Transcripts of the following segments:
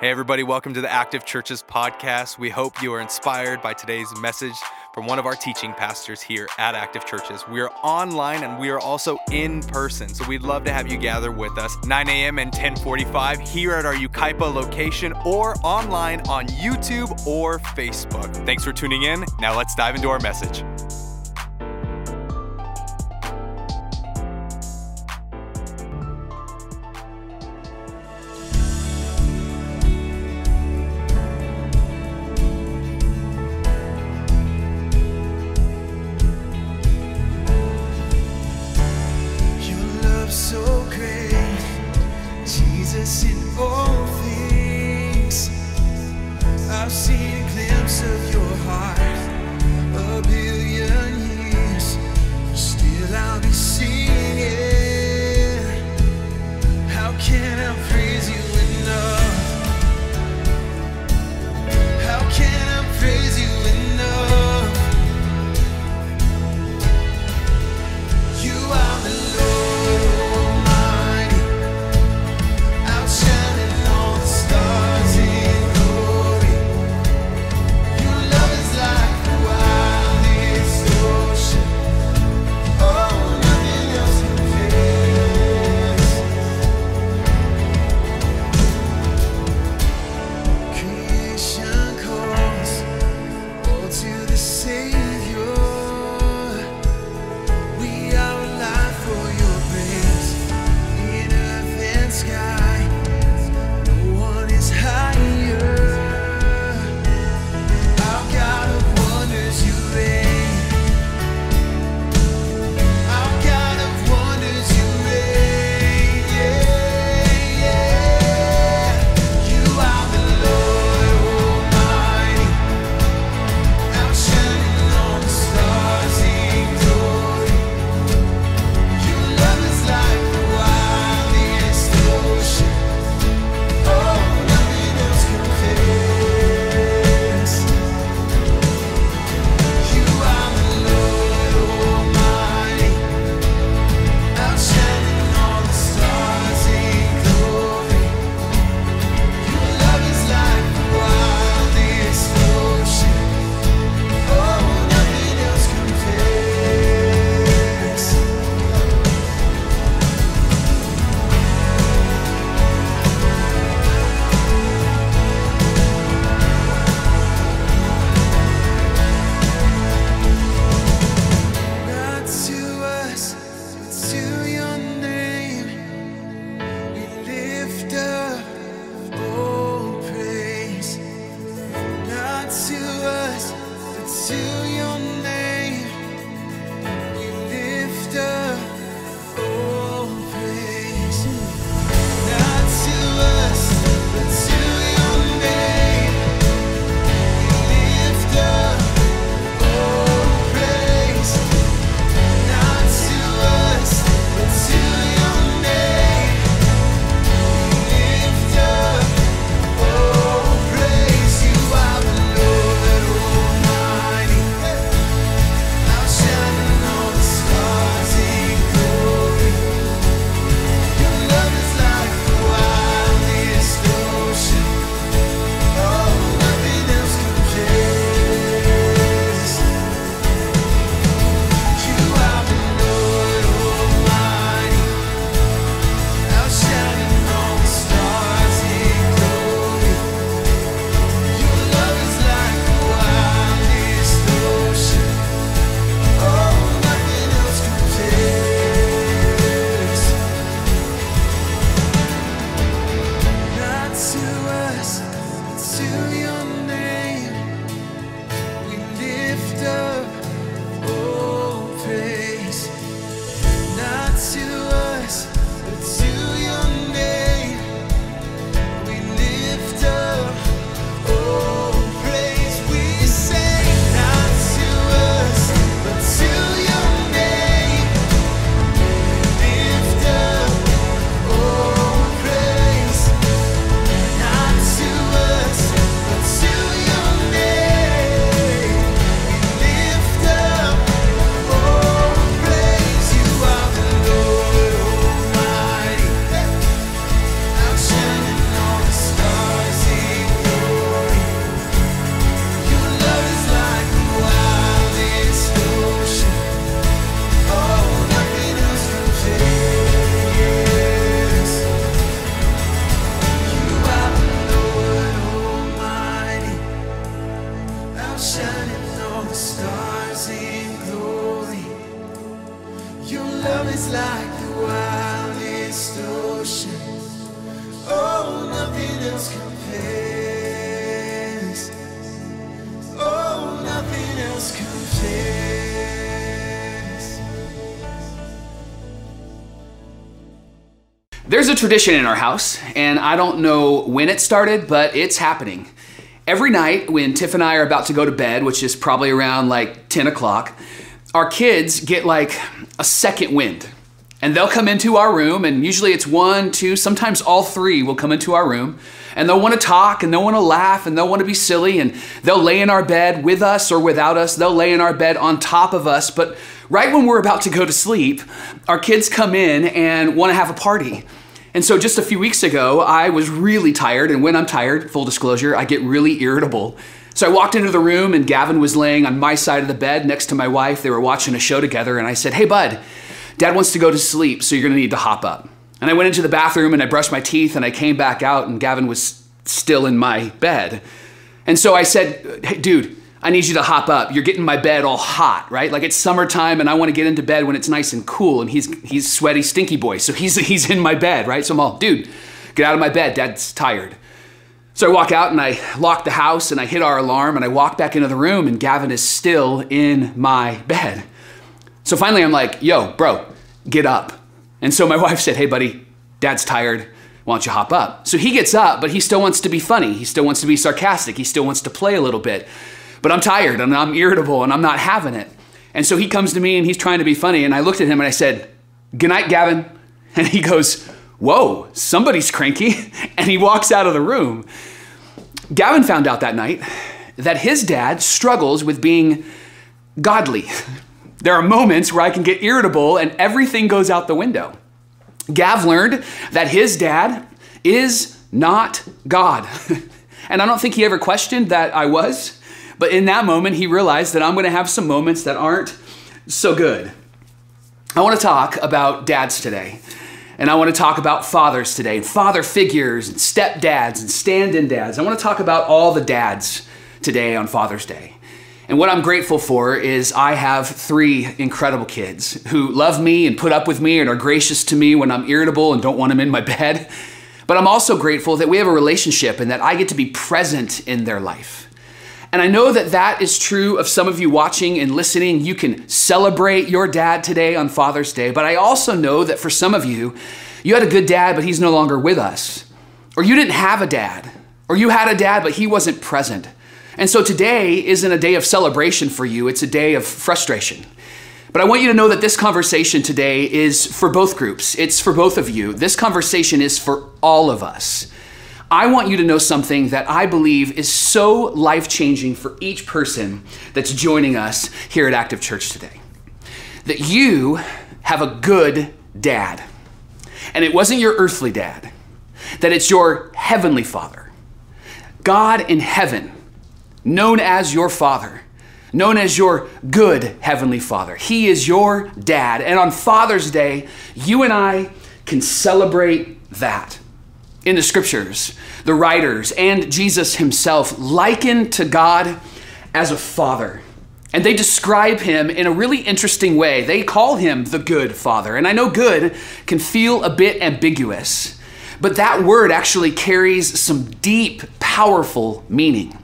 Hey, everybody, welcome to the Active Churches podcast. We hope you are inspired by today's message from one of our teaching pastors here at Active Churches. We are online and we are also in person, so we'd love to have you gather with us 9 a.m. and 10:45 here at our Yucaipa location or online on YouTube or Facebook. Thanks for tuning in. Now let's dive into our message. There's a tradition in our house, and I don't know when it started, but it's happening. Every night when Tiff and I are about to go to bed, which is probably around like 10 o'clock, our kids get like a second wind. And they'll come into our room, and usually it's one, two, sometimes all three will come into our room, and they'll want to talk, and they'll want to laugh, and they'll want to be silly, and they'll lay in our bed with us or without us. They'll lay in our bed on top of us. But right when we're about to go to sleep, our kids come in and want to have a party. And so just a few weeks ago, I was really tired, and when I'm tired, full disclosure, I get really irritable. So I walked into the room, and Gavin was laying on my side of the bed next to my wife. They were watching a show together, and I said, Hey, bud, dad wants to go to sleep, so you're gonna need to hop up. And I went into the bathroom and I brushed my teeth, and I came back out, and Gavin was still in my bed. And so I said, Hey, dude, I need you to hop up. You're getting my bed all hot, right? Like it's summertime and I want to get into bed when it's nice and cool. And he's he's sweaty, stinky boy. So he's he's in my bed, right? So I'm all, dude, get out of my bed. Dad's tired. So I walk out and I lock the house and I hit our alarm and I walk back into the room and Gavin is still in my bed. So finally I'm like, yo, bro, get up. And so my wife said, hey, buddy, dad's tired. Why don't you hop up? So he gets up, but he still wants to be funny. He still wants to be sarcastic. He still wants to play a little bit. But I'm tired and I'm irritable and I'm not having it. And so he comes to me and he's trying to be funny. And I looked at him and I said, Good night, Gavin. And he goes, Whoa, somebody's cranky. And he walks out of the room. Gavin found out that night that his dad struggles with being godly. There are moments where I can get irritable and everything goes out the window. Gav learned that his dad is not God. and I don't think he ever questioned that I was, but in that moment, he realized that I'm going to have some moments that aren't so good. I want to talk about dads today. And I want to talk about fathers today, and father figures, and stepdads, and stand in dads. I want to talk about all the dads today on Father's Day. And what I'm grateful for is I have three incredible kids who love me and put up with me and are gracious to me when I'm irritable and don't want them in my bed. But I'm also grateful that we have a relationship and that I get to be present in their life. And I know that that is true of some of you watching and listening. You can celebrate your dad today on Father's Day, but I also know that for some of you, you had a good dad, but he's no longer with us. Or you didn't have a dad. Or you had a dad, but he wasn't present. And so today isn't a day of celebration for you, it's a day of frustration. But I want you to know that this conversation today is for both groups. It's for both of you. This conversation is for all of us. I want you to know something that I believe is so life changing for each person that's joining us here at Active Church today. That you have a good dad. And it wasn't your earthly dad, that it's your heavenly father. God in heaven, known as your father, known as your good heavenly father. He is your dad. And on Father's Day, you and I can celebrate that in the scriptures, the writers, and Jesus himself liken to God as a father. And they describe him in a really interesting way. They call him the good father. And I know good can feel a bit ambiguous, but that word actually carries some deep, powerful meaning.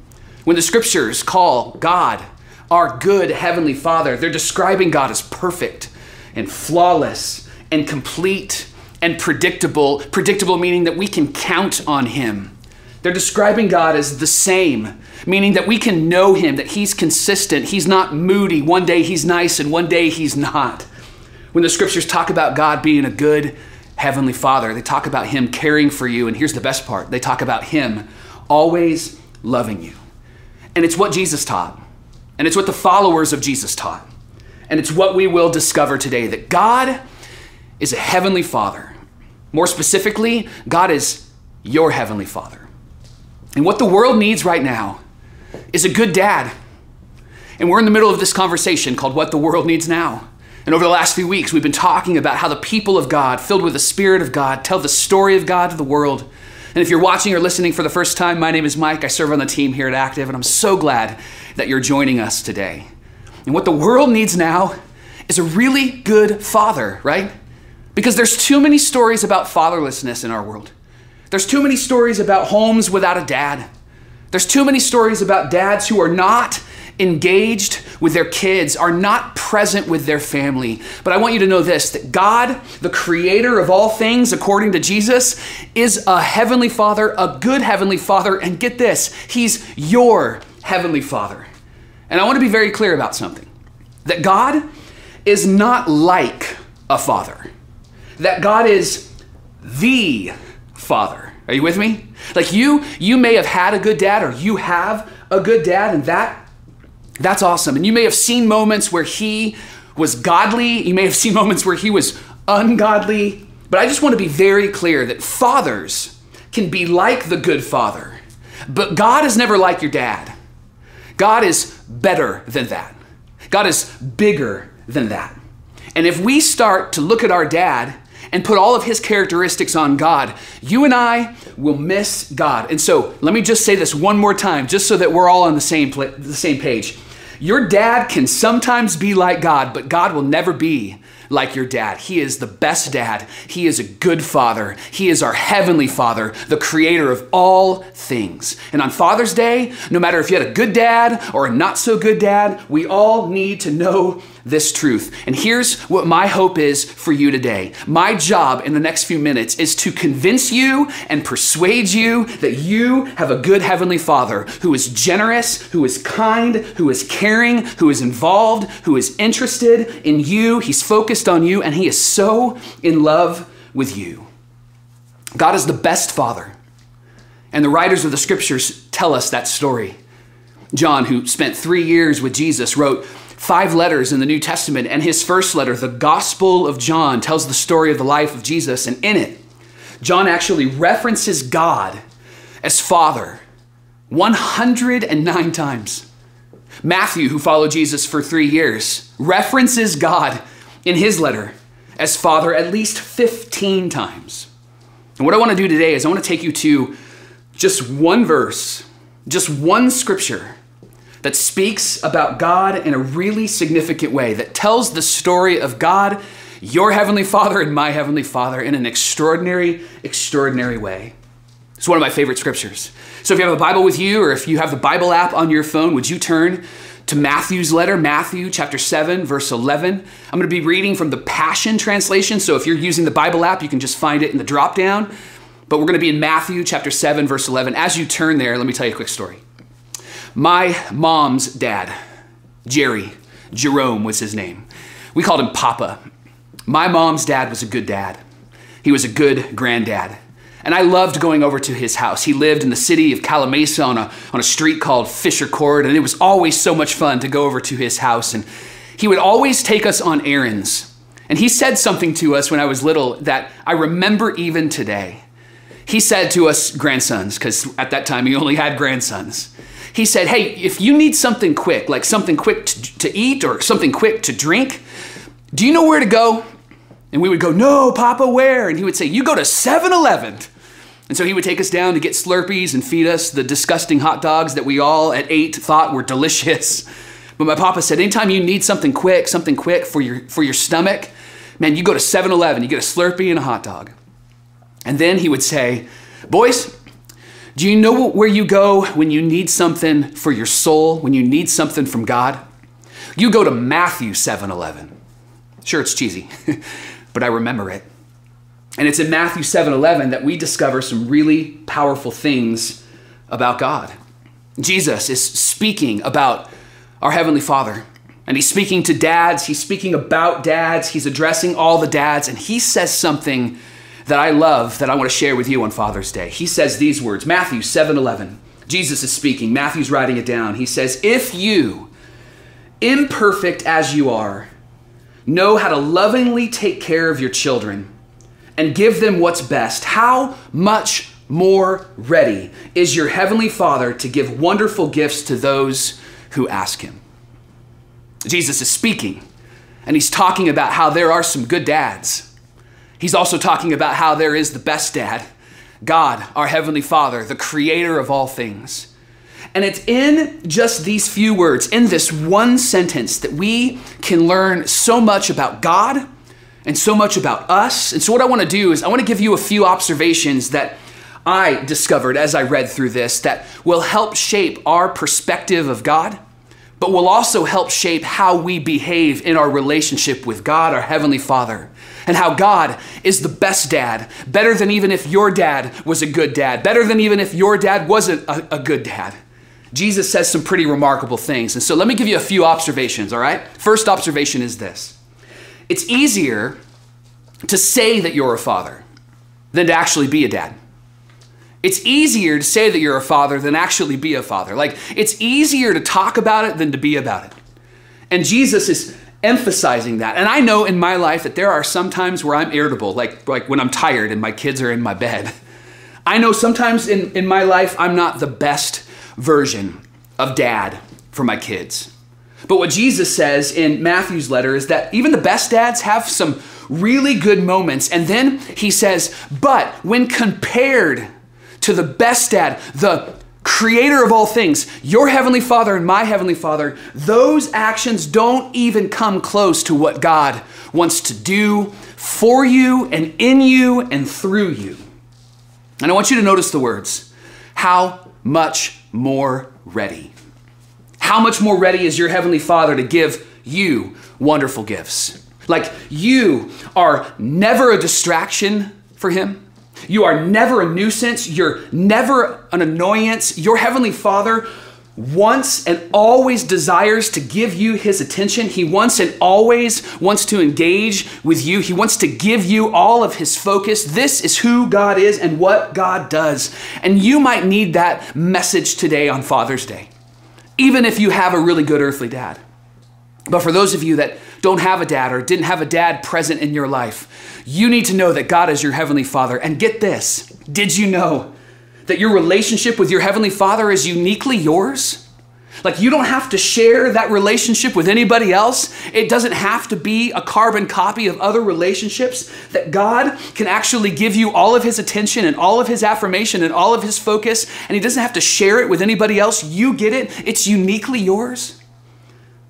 When the scriptures call God our good heavenly father, they're describing God as perfect and flawless and complete and predictable, predictable meaning that we can count on him. They're describing God as the same, meaning that we can know him, that he's consistent, he's not moody. One day he's nice and one day he's not. When the scriptures talk about God being a good heavenly father, they talk about him caring for you, and here's the best part they talk about him always loving you. And it's what Jesus taught, and it's what the followers of Jesus taught, and it's what we will discover today that God is a heavenly father. More specifically, God is your heavenly father. And what the world needs right now is a good dad. And we're in the middle of this conversation called What the World Needs Now. And over the last few weeks, we've been talking about how the people of God, filled with the Spirit of God, tell the story of God to the world. And if you're watching or listening for the first time, my name is Mike. I serve on the team here at Active, and I'm so glad that you're joining us today. And what the world needs now is a really good father, right? Because there's too many stories about fatherlessness in our world. There's too many stories about homes without a dad. There's too many stories about dads who are not engaged with their kids, are not present with their family. But I want you to know this that God, the creator of all things, according to Jesus, is a heavenly father, a good heavenly father. And get this, he's your heavenly father. And I want to be very clear about something that God is not like a father, that God is the father. Are you with me? Like you you may have had a good dad or you have a good dad and that that's awesome. And you may have seen moments where he was godly, you may have seen moments where he was ungodly, but I just want to be very clear that fathers can be like the good father. But God is never like your dad. God is better than that. God is bigger than that. And if we start to look at our dad and put all of his characteristics on God, you and I will miss God. And so, let me just say this one more time just so that we're all on the same the same page. Your dad can sometimes be like God, but God will never be like your dad. He is the best dad. He is a good father. He is our heavenly father, the creator of all things. And on Father's Day, no matter if you had a good dad or a not so good dad, we all need to know this truth. And here's what my hope is for you today. My job in the next few minutes is to convince you and persuade you that you have a good Heavenly Father who is generous, who is kind, who is caring, who is involved, who is interested in you. He's focused on you, and He is so in love with you. God is the best Father. And the writers of the scriptures tell us that story. John, who spent three years with Jesus, wrote five letters in the New Testament, and his first letter, the Gospel of John, tells the story of the life of Jesus. And in it, John actually references God as Father 109 times. Matthew, who followed Jesus for three years, references God in his letter as Father at least 15 times. And what I want to do today is I want to take you to just one verse, just one scripture that speaks about God in a really significant way, that tells the story of God, your Heavenly Father, and my Heavenly Father in an extraordinary, extraordinary way. It's one of my favorite scriptures. So if you have a Bible with you, or if you have the Bible app on your phone, would you turn to Matthew's letter, Matthew chapter 7, verse 11. I'm going to be reading from the Passion Translation. So if you're using the Bible app, you can just find it in the drop down. But we're going to be in Matthew chapter 7, verse 11. As you turn there, let me tell you a quick story. My mom's dad, Jerry, Jerome was his name. We called him Papa. My mom's dad was a good dad. He was a good granddad. And I loved going over to his house. He lived in the city of Calimesa on a, on a street called Fisher Court, and it was always so much fun to go over to his house. And he would always take us on errands. And he said something to us when I was little that I remember even today. He said to us grandsons, because at that time he only had grandsons, he said, Hey, if you need something quick, like something quick to, to eat or something quick to drink, do you know where to go? And we would go, No, Papa, where? And he would say, You go to 7 Eleven. And so he would take us down to get Slurpees and feed us the disgusting hot dogs that we all at eight thought were delicious. But my papa said, anytime you need something quick, something quick for your, for your stomach, man, you go to 7 Eleven, you get a Slurpee and a hot dog. And then he would say, Boys, do you know where you go when you need something for your soul, when you need something from God? You go to Matthew 7 Eleven. Sure, it's cheesy, but I remember it. And it's in Matthew 7 11 that we discover some really powerful things about God. Jesus is speaking about our Heavenly Father. And he's speaking to dads, he's speaking about dads, he's addressing all the dads, and he says something that I love that I want to share with you on Father's Day. He says these words Matthew 7 11. Jesus is speaking, Matthew's writing it down. He says, If you, imperfect as you are, know how to lovingly take care of your children, and give them what's best, how much more ready is your Heavenly Father to give wonderful gifts to those who ask Him? Jesus is speaking, and He's talking about how there are some good dads. He's also talking about how there is the best dad, God, our Heavenly Father, the creator of all things. And it's in just these few words, in this one sentence, that we can learn so much about God and so much about us. And so, what I want to do is, I want to give you a few observations that I discovered as I read through this that will help shape our perspective of God, but will also help shape how we behave in our relationship with God, our Heavenly Father, and how God is the best dad, better than even if your dad was a good dad, better than even if your dad wasn't a, a good dad. Jesus says some pretty remarkable things. And so let me give you a few observations, all right? First observation is this it's easier to say that you're a father than to actually be a dad. It's easier to say that you're a father than actually be a father. Like, it's easier to talk about it than to be about it. And Jesus is emphasizing that. And I know in my life that there are some times where I'm irritable, like, like when I'm tired and my kids are in my bed. I know sometimes in, in my life I'm not the best version of dad for my kids. But what Jesus says in Matthew's letter is that even the best dads have some really good moments. And then he says, but when compared to the best dad, the creator of all things, your heavenly father and my heavenly father, those actions don't even come close to what God wants to do for you and in you and through you. And I want you to notice the words how much more ready. How much more ready is your heavenly father to give you wonderful gifts? Like you are never a distraction for him. You are never a nuisance. You're never an annoyance. Your Heavenly Father wants and always desires to give you his attention. He wants and always wants to engage with you. He wants to give you all of his focus. This is who God is and what God does. And you might need that message today on Father's Day, even if you have a really good earthly dad. But for those of you that don't have a dad or didn't have a dad present in your life, you need to know that God is your Heavenly Father. And get this did you know that your relationship with your Heavenly Father is uniquely yours? Like, you don't have to share that relationship with anybody else. It doesn't have to be a carbon copy of other relationships. That God can actually give you all of His attention and all of His affirmation and all of His focus, and He doesn't have to share it with anybody else. You get it, it's uniquely yours.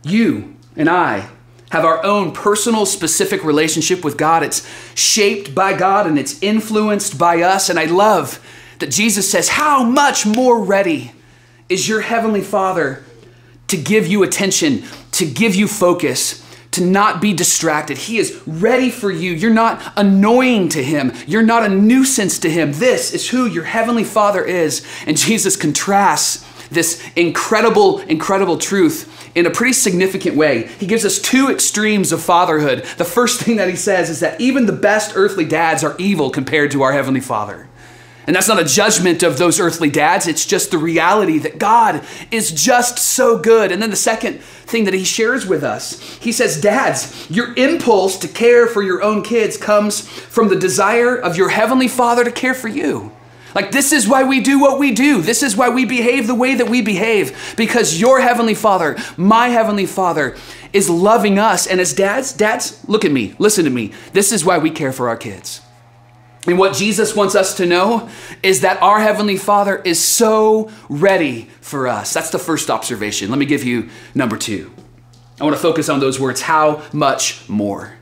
You and I have our own personal, specific relationship with God. It's shaped by God and it's influenced by us. And I love that Jesus says, How much more ready is your Heavenly Father to give you attention, to give you focus, to not be distracted? He is ready for you. You're not annoying to Him, you're not a nuisance to Him. This is who your Heavenly Father is. And Jesus contrasts this incredible, incredible truth in a pretty significant way. He gives us two extremes of fatherhood. The first thing that he says is that even the best earthly dads are evil compared to our Heavenly Father. And that's not a judgment of those earthly dads, it's just the reality that God is just so good. And then the second thing that he shares with us, he says, Dads, your impulse to care for your own kids comes from the desire of your Heavenly Father to care for you. Like, this is why we do what we do. This is why we behave the way that we behave. Because your Heavenly Father, my Heavenly Father, is loving us. And as dads, dads, look at me, listen to me. This is why we care for our kids. And what Jesus wants us to know is that our Heavenly Father is so ready for us. That's the first observation. Let me give you number two. I want to focus on those words how much more?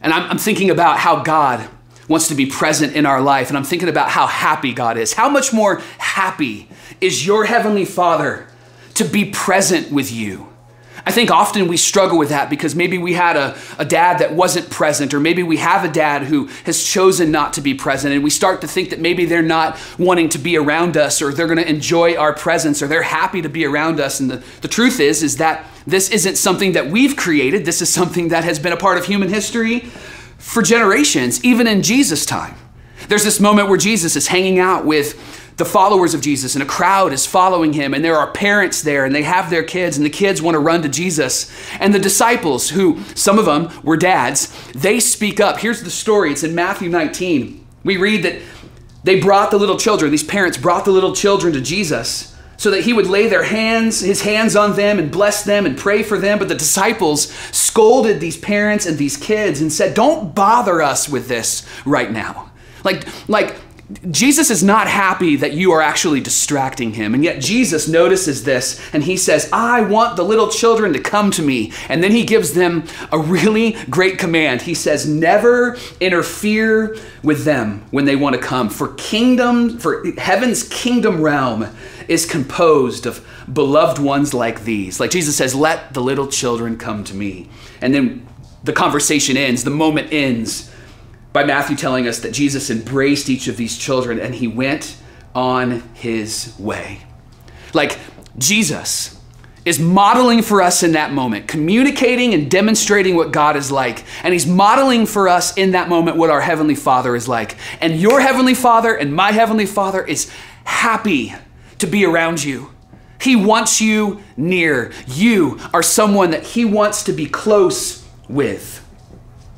And I'm, I'm thinking about how God wants to be present in our life. And I'm thinking about how happy God is. How much more happy is your Heavenly Father to be present with you? I think often we struggle with that because maybe we had a, a dad that wasn't present, or maybe we have a dad who has chosen not to be present, and we start to think that maybe they're not wanting to be around us, or they're going to enjoy our presence, or they're happy to be around us. And the, the truth is, is that this isn't something that we've created. This is something that has been a part of human history for generations, even in Jesus' time. There's this moment where Jesus is hanging out with the followers of Jesus, and a crowd is following him, and there are parents there, and they have their kids, and the kids want to run to Jesus. And the disciples, who some of them were dads, they speak up. Here's the story it's in Matthew 19. We read that they brought the little children, these parents brought the little children to Jesus so that he would lay their hands, his hands on them and bless them and pray for them. But the disciples scolded these parents and these kids and said, Don't bother us with this right now. Like, like, Jesus is not happy that you are actually distracting him. And yet Jesus notices this and he says, I want the little children to come to me. And then he gives them a really great command. He says, Never interfere with them when they want to come. For kingdom, for heaven's kingdom realm is composed of beloved ones like these. Like Jesus says, Let the little children come to me. And then the conversation ends, the moment ends by Matthew telling us that Jesus embraced each of these children and he went on his way. Like Jesus is modeling for us in that moment, communicating and demonstrating what God is like. And he's modeling for us in that moment what our Heavenly Father is like. And your Heavenly Father and my Heavenly Father is happy to be around you. He wants you near. You are someone that he wants to be close with.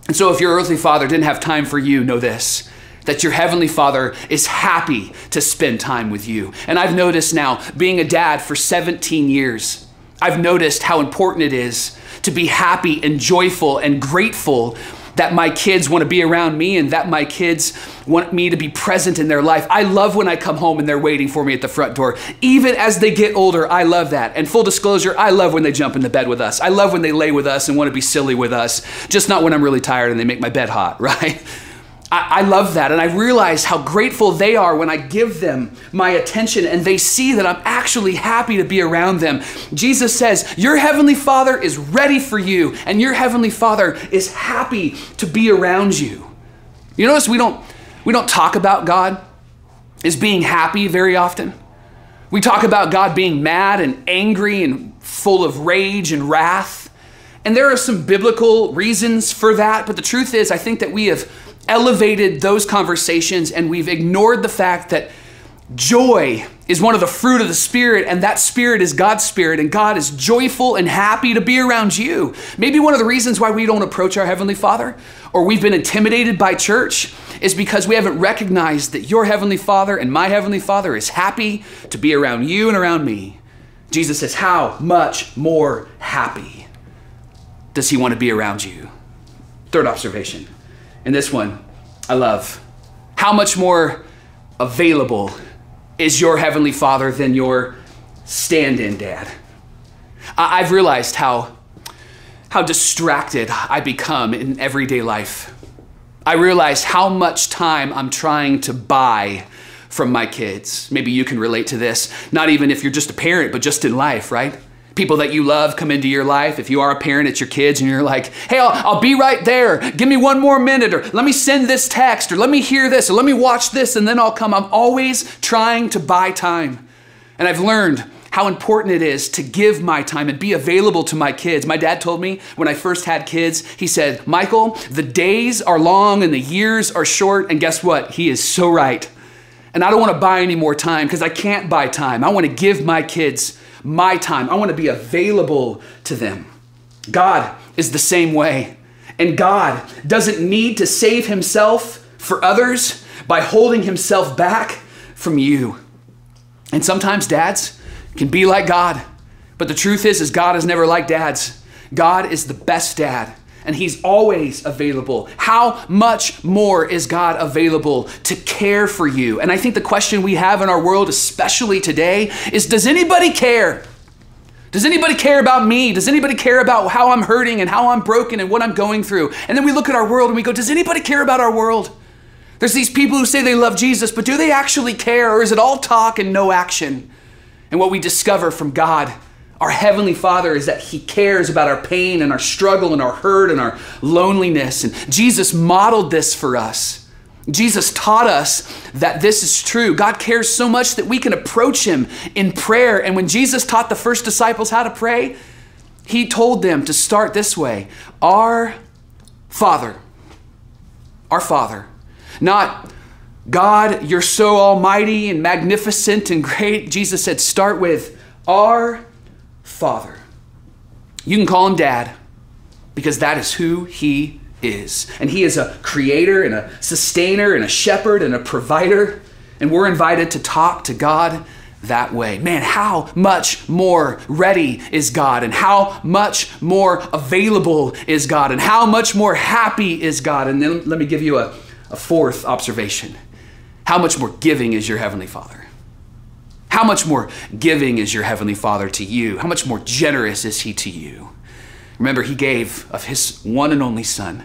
And so, if your earthly father didn't have time for you, know this that your heavenly father is happy to spend time with you. And I've noticed now, being a dad for 17 years, I've noticed how important it is to be happy and joyful and grateful that my kids want to be around me and that my kids want me to be present in their life. I love when I come home and they're waiting for me at the front door. Even as they get older, I love that. And full disclosure, I love when they jump in the bed with us. I love when they lay with us and want to be silly with us, just not when I'm really tired and they make my bed hot, right? I, I love that. And I realize how grateful they are when I give them my attention and they see that I'm actually happy to be around them. Jesus says, Your heavenly Father is ready for you, and your heavenly Father is happy to be around you. You notice we don't we don't talk about God as being happy very often. We talk about God being mad and angry and full of rage and wrath. And there are some biblical reasons for that, but the truth is, I think that we have elevated those conversations and we've ignored the fact that joy is one of the fruit of the Spirit, and that Spirit is God's Spirit, and God is joyful and happy to be around you. Maybe one of the reasons why we don't approach our Heavenly Father or we've been intimidated by church is because we haven't recognized that your Heavenly Father and my Heavenly Father is happy to be around you and around me. Jesus says, How much more happy does He want to be around you? Third observation and this one I love. How much more available is your Heavenly Father than your stand in dad? I've realized how, how distracted I become in everyday life. I realize how much time I'm trying to buy from my kids. Maybe you can relate to this, not even if you're just a parent, but just in life, right? People that you love come into your life. If you are a parent, it's your kids, and you're like, hey, I'll, I'll, be right there. Give me one more minute, or let me send this text, or let me hear this, or let me watch this, and then I'll come. I'm always trying to buy time. And I've learned how important it is to give my time and be available to my kids. My dad told me when I first had kids, he said, Michael, the days are long and the years are short. And guess what? He is so right. And I don't want to buy any more time because I can't buy time. I want to give my kids my time. I want to be available to them. God is the same way. And God doesn't need to save himself for others by holding himself back from you. And sometimes dads can be like God. But the truth is is God is never like dads. God is the best dad and He's always available. How much more is God available to care for you? And I think the question we have in our world, especially today, is Does anybody care? Does anybody care about me? Does anybody care about how I'm hurting and how I'm broken and what I'm going through? And then we look at our world and we go, Does anybody care about our world? There's these people who say they love Jesus, but do they actually care or is it all talk and no action? And what we discover from God our Heavenly Father is that He cares about our pain and our struggle and our hurt and our loneliness. And Jesus modeled this for us. Jesus taught us that this is true. God cares so much that we can approach Him in prayer. And when Jesus taught the first disciples how to pray, He told them to start this way Our Father. Our Father. Not, God, you're so almighty and magnificent and great. Jesus said, start with, Our Father. You can call him Dad because that is who he is. And he is a creator and a sustainer and a shepherd and a provider. And we're invited to talk to God that way. Man, how much more ready is God, and how much more available is God, and how much more happy is God. And then let me give you a, a fourth observation how much more giving is your Heavenly Father? How much more giving is your Heavenly Father to you? How much more generous is He to you? Remember, He gave of His one and only Son.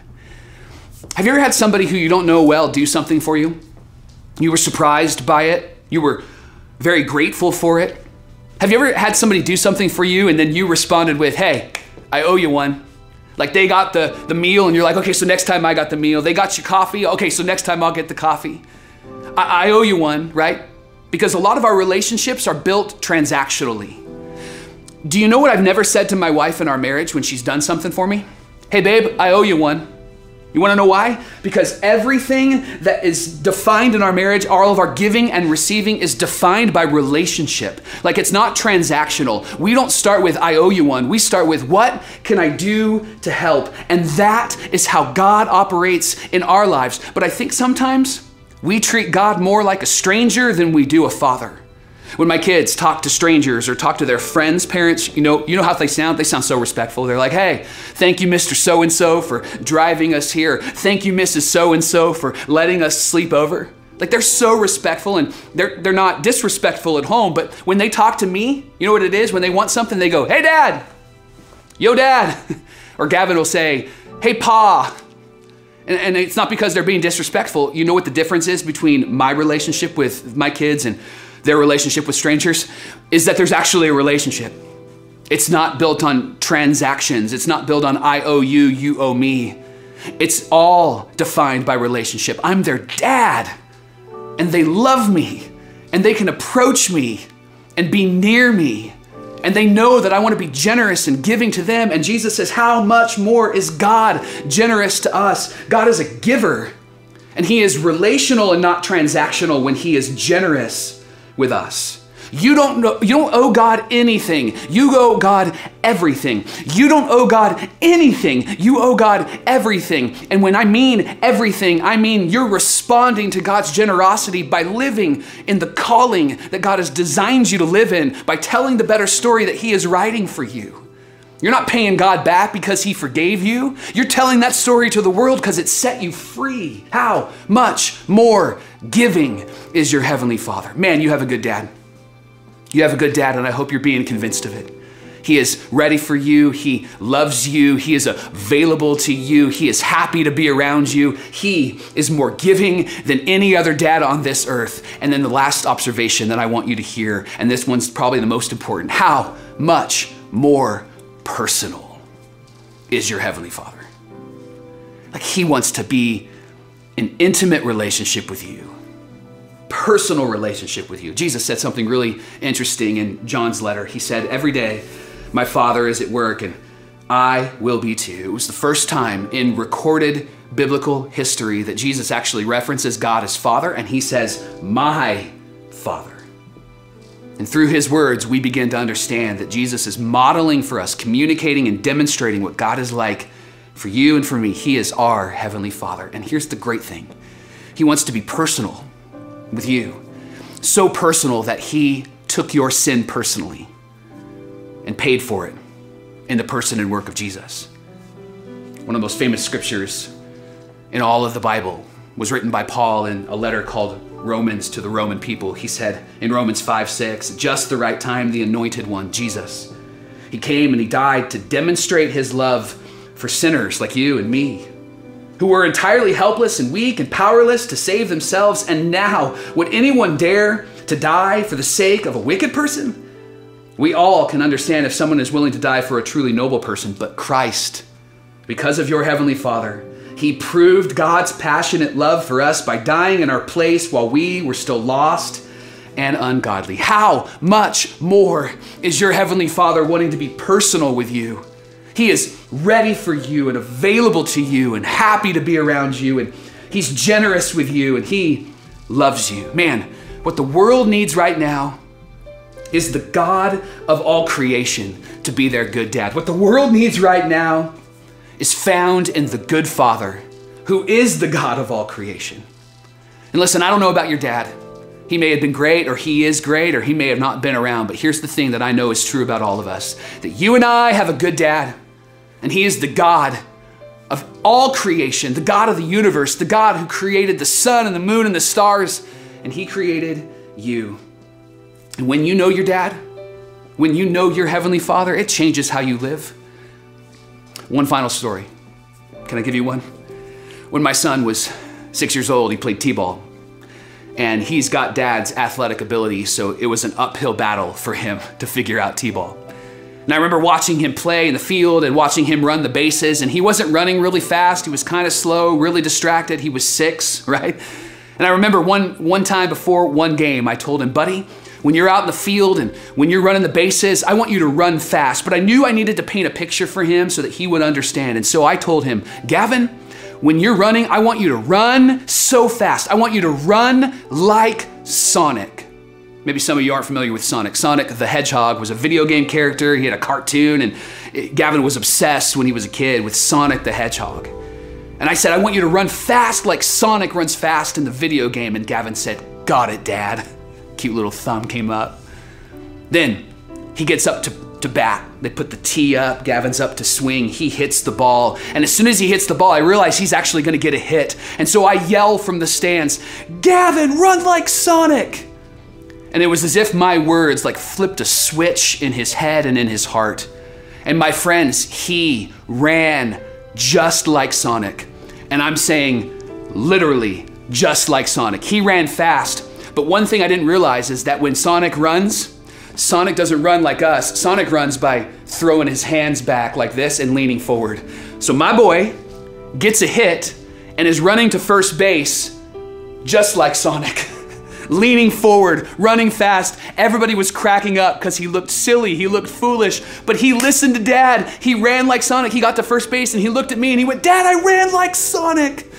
Have you ever had somebody who you don't know well do something for you? You were surprised by it, you were very grateful for it. Have you ever had somebody do something for you and then you responded with, hey, I owe you one? Like they got the, the meal and you're like, okay, so next time I got the meal. They got you coffee. Okay, so next time I'll get the coffee. I, I owe you one, right? Because a lot of our relationships are built transactionally. Do you know what I've never said to my wife in our marriage when she's done something for me? Hey, babe, I owe you one. You want to know why? Because everything that is defined in our marriage, all of our giving and receiving is defined by relationship. Like it's not transactional. We don't start with, I owe you one. We start with, what can I do to help? And that is how God operates in our lives. But I think sometimes we treat God more like a stranger than we do a father. When my kids talk to strangers or talk to their friends' parents, you know, you know how they sound? They sound so respectful. They're like, hey, thank you, Mr. So and so, for driving us here. Thank you, Mrs. So and so, for letting us sleep over. Like they're so respectful and they're, they're not disrespectful at home, but when they talk to me, you know what it is? When they want something, they go, hey, dad, yo, dad. Or Gavin will say, hey, pa. And, and it's not because they're being disrespectful. You know what the difference is between my relationship with my kids and their relationship with strangers is that there's actually a relationship. It's not built on transactions, it's not built on I owe you, you owe me. It's all defined by relationship. I'm their dad, and they love me, and they can approach me and be near me. And they know that I want to be generous and giving to them. And Jesus says, How much more is God generous to us? God is a giver, and He is relational and not transactional when He is generous with us. You don't know, you don't owe God anything. You owe God everything. You don't owe God anything. You owe God everything. And when I mean everything, I mean you're responding to God's generosity by living in the calling that God has designed you to live in, by telling the better story that He is writing for you. You're not paying God back because He forgave you. You're telling that story to the world because it set you free. How much more giving is your Heavenly Father? Man, you have a good dad. You have a good dad, and I hope you're being convinced of it. He is ready for you. He loves you. He is available to you. He is happy to be around you. He is more giving than any other dad on this earth. And then the last observation that I want you to hear, and this one's probably the most important how much more personal is your Heavenly Father. Like He wants to be an intimate relationship with you, personal relationship with you. Jesus said something really interesting in John's letter. He said, Every day my Father is at work and I will be too. It was the first time in recorded biblical history that Jesus actually references God as Father and He says, My Father. And through his words, we begin to understand that Jesus is modeling for us, communicating and demonstrating what God is like for you and for me. He is our Heavenly Father. And here's the great thing He wants to be personal with you, so personal that He took your sin personally and paid for it in the person and work of Jesus. One of the most famous scriptures in all of the Bible was written by Paul in a letter called Romans to the Roman people. He said in Romans 5 6, just the right time, the anointed one, Jesus. He came and he died to demonstrate his love for sinners like you and me, who were entirely helpless and weak and powerless to save themselves. And now, would anyone dare to die for the sake of a wicked person? We all can understand if someone is willing to die for a truly noble person, but Christ, because of your Heavenly Father, he proved God's passionate love for us by dying in our place while we were still lost and ungodly. How much more is your Heavenly Father wanting to be personal with you? He is ready for you and available to you and happy to be around you, and He's generous with you and He loves you. Man, what the world needs right now is the God of all creation to be their good dad. What the world needs right now is found in the good Father who is the God of all creation. And listen, I don't know about your dad. He may have been great, or he is great, or he may have not been around, but here's the thing that I know is true about all of us that you and I have a good dad, and he is the God of all creation, the God of the universe, the God who created the sun and the moon and the stars. and He created you. And when you know your dad, when you know your Heavenly Father, it changes how you live. One final story. Can I give you one? When my son was six years old, he played T ball. And he's got dad's athletic ability, so it was an uphill battle for him to figure out T ball. And I remember watching him play in the field and watching him run the bases, and he wasn't running really fast. He was kind of slow, really distracted. He was six, right? And I remember one, one time before one game, I told him, buddy, when you're out in the field and when you're running the bases, I want you to run fast. But I knew I needed to paint a picture for him so that he would understand. And so I told him, Gavin, when you're running, I want you to run so fast. I want you to run like Sonic. Maybe some of you aren't familiar with Sonic. Sonic the Hedgehog was a video game character. He had a cartoon, and Gavin was obsessed when he was a kid with Sonic the Hedgehog. And I said, I want you to run fast like Sonic runs fast in the video game. And Gavin said, Got it, Dad. Cute little thumb came up. Then he gets up to, to bat. They put the tee up. Gavin's up to swing. He hits the ball. And as soon as he hits the ball, I realize he's actually going to get a hit. And so I yell from the stands, Gavin, run like Sonic. And it was as if my words like flipped a switch in his head and in his heart. And my friends, he ran just like Sonic. And I'm saying literally just like Sonic. He ran fast. But one thing I didn't realize is that when Sonic runs, Sonic doesn't run like us. Sonic runs by throwing his hands back like this and leaning forward. So my boy gets a hit and is running to first base just like Sonic. Leaning forward, running fast. Everybody was cracking up because he looked silly, he looked foolish, but he listened to dad. He ran like Sonic. He got to first base and he looked at me and he went, Dad, I ran like Sonic.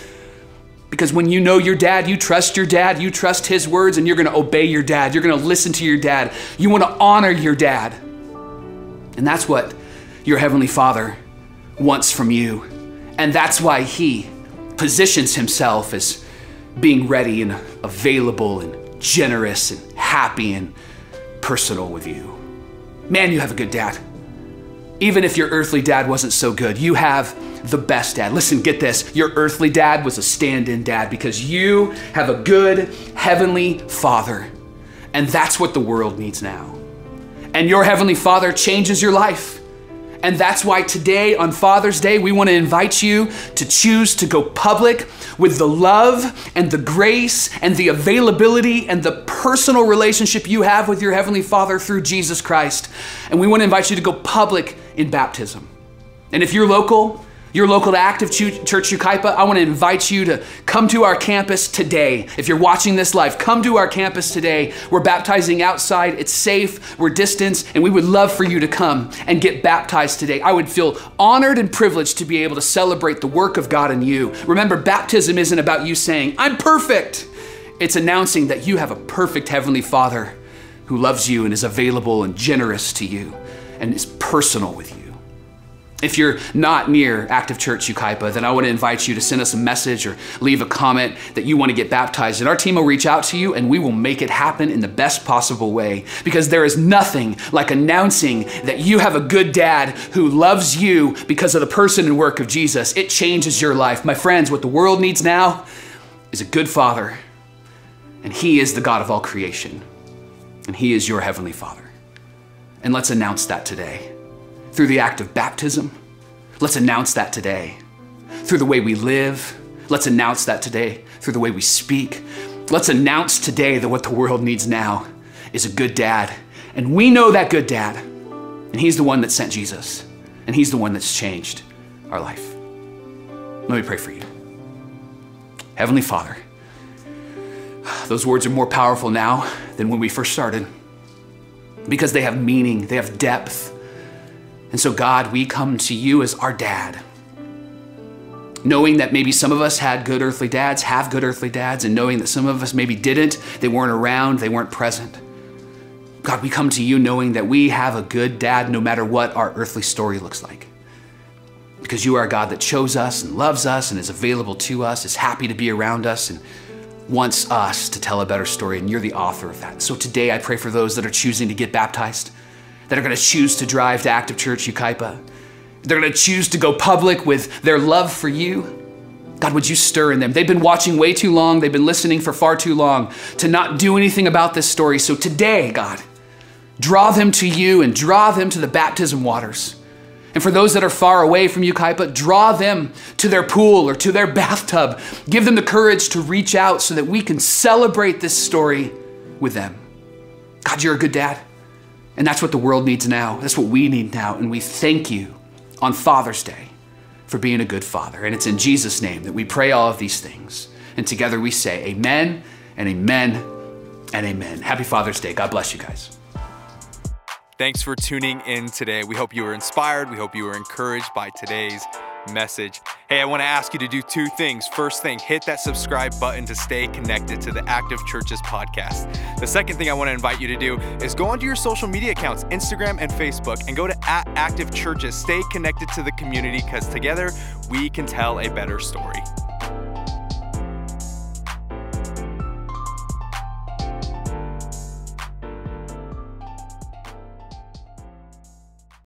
Because when you know your dad, you trust your dad, you trust his words, and you're gonna obey your dad. You're gonna listen to your dad. You wanna honor your dad. And that's what your Heavenly Father wants from you. And that's why He positions Himself as being ready and available and generous and happy and personal with you. Man, you have a good dad. Even if your earthly dad wasn't so good, you have the best dad. Listen, get this. Your earthly dad was a stand in dad because you have a good heavenly father. And that's what the world needs now. And your heavenly father changes your life. And that's why today, on Father's Day, we want to invite you to choose to go public with the love and the grace and the availability and the personal relationship you have with your Heavenly Father through Jesus Christ. And we want to invite you to go public in baptism. And if you're local, you're local to Active Church Yucaipa, I want to invite you to come to our campus today. If you're watching this live, come to our campus today. We're baptizing outside, it's safe, we're distanced, and we would love for you to come and get baptized today. I would feel honored and privileged to be able to celebrate the work of God in you. Remember, baptism isn't about you saying, I'm perfect. It's announcing that you have a perfect Heavenly Father who loves you and is available and generous to you and is personal with you. If you're not near Active Church Yucaipa, then I want to invite you to send us a message or leave a comment that you want to get baptized. And our team will reach out to you and we will make it happen in the best possible way. Because there is nothing like announcing that you have a good dad who loves you because of the person and work of Jesus. It changes your life. My friends, what the world needs now is a good father. And he is the God of all creation. And he is your heavenly father. And let's announce that today through the act of baptism. Let's announce that today. Through the way we live, let's announce that today. Through the way we speak, let's announce today that what the world needs now is a good dad. And we know that good dad. And he's the one that sent Jesus. And he's the one that's changed our life. Let me pray for you. Heavenly Father, those words are more powerful now than when we first started because they have meaning, they have depth, and so, God, we come to you as our dad, knowing that maybe some of us had good earthly dads, have good earthly dads, and knowing that some of us maybe didn't, they weren't around, they weren't present. God, we come to you knowing that we have a good dad no matter what our earthly story looks like. Because you are a God that chose us and loves us and is available to us, is happy to be around us, and wants us to tell a better story, and you're the author of that. So today I pray for those that are choosing to get baptized that are going to choose to drive to Active Church Yucaipa. They're going to choose to go public with their love for you. God, would you stir in them? They've been watching way too long, they've been listening for far too long to not do anything about this story. So today, God, draw them to you and draw them to the baptism waters. And for those that are far away from Yucaipa, draw them to their pool or to their bathtub. Give them the courage to reach out so that we can celebrate this story with them. God, you're a good dad. And that's what the world needs now. That's what we need now. And we thank you on Father's Day for being a good father. And it's in Jesus' name that we pray all of these things. And together we say, Amen and Amen and Amen. Happy Father's Day. God bless you guys. Thanks for tuning in today. We hope you were inspired. We hope you were encouraged by today's message. Hey, I want to ask you to do two things. First thing, hit that subscribe button to stay connected to the Active Churches podcast. The second thing I want to invite you to do is go onto your social media accounts, Instagram and Facebook, and go to at Active Churches. Stay connected to the community because together we can tell a better story.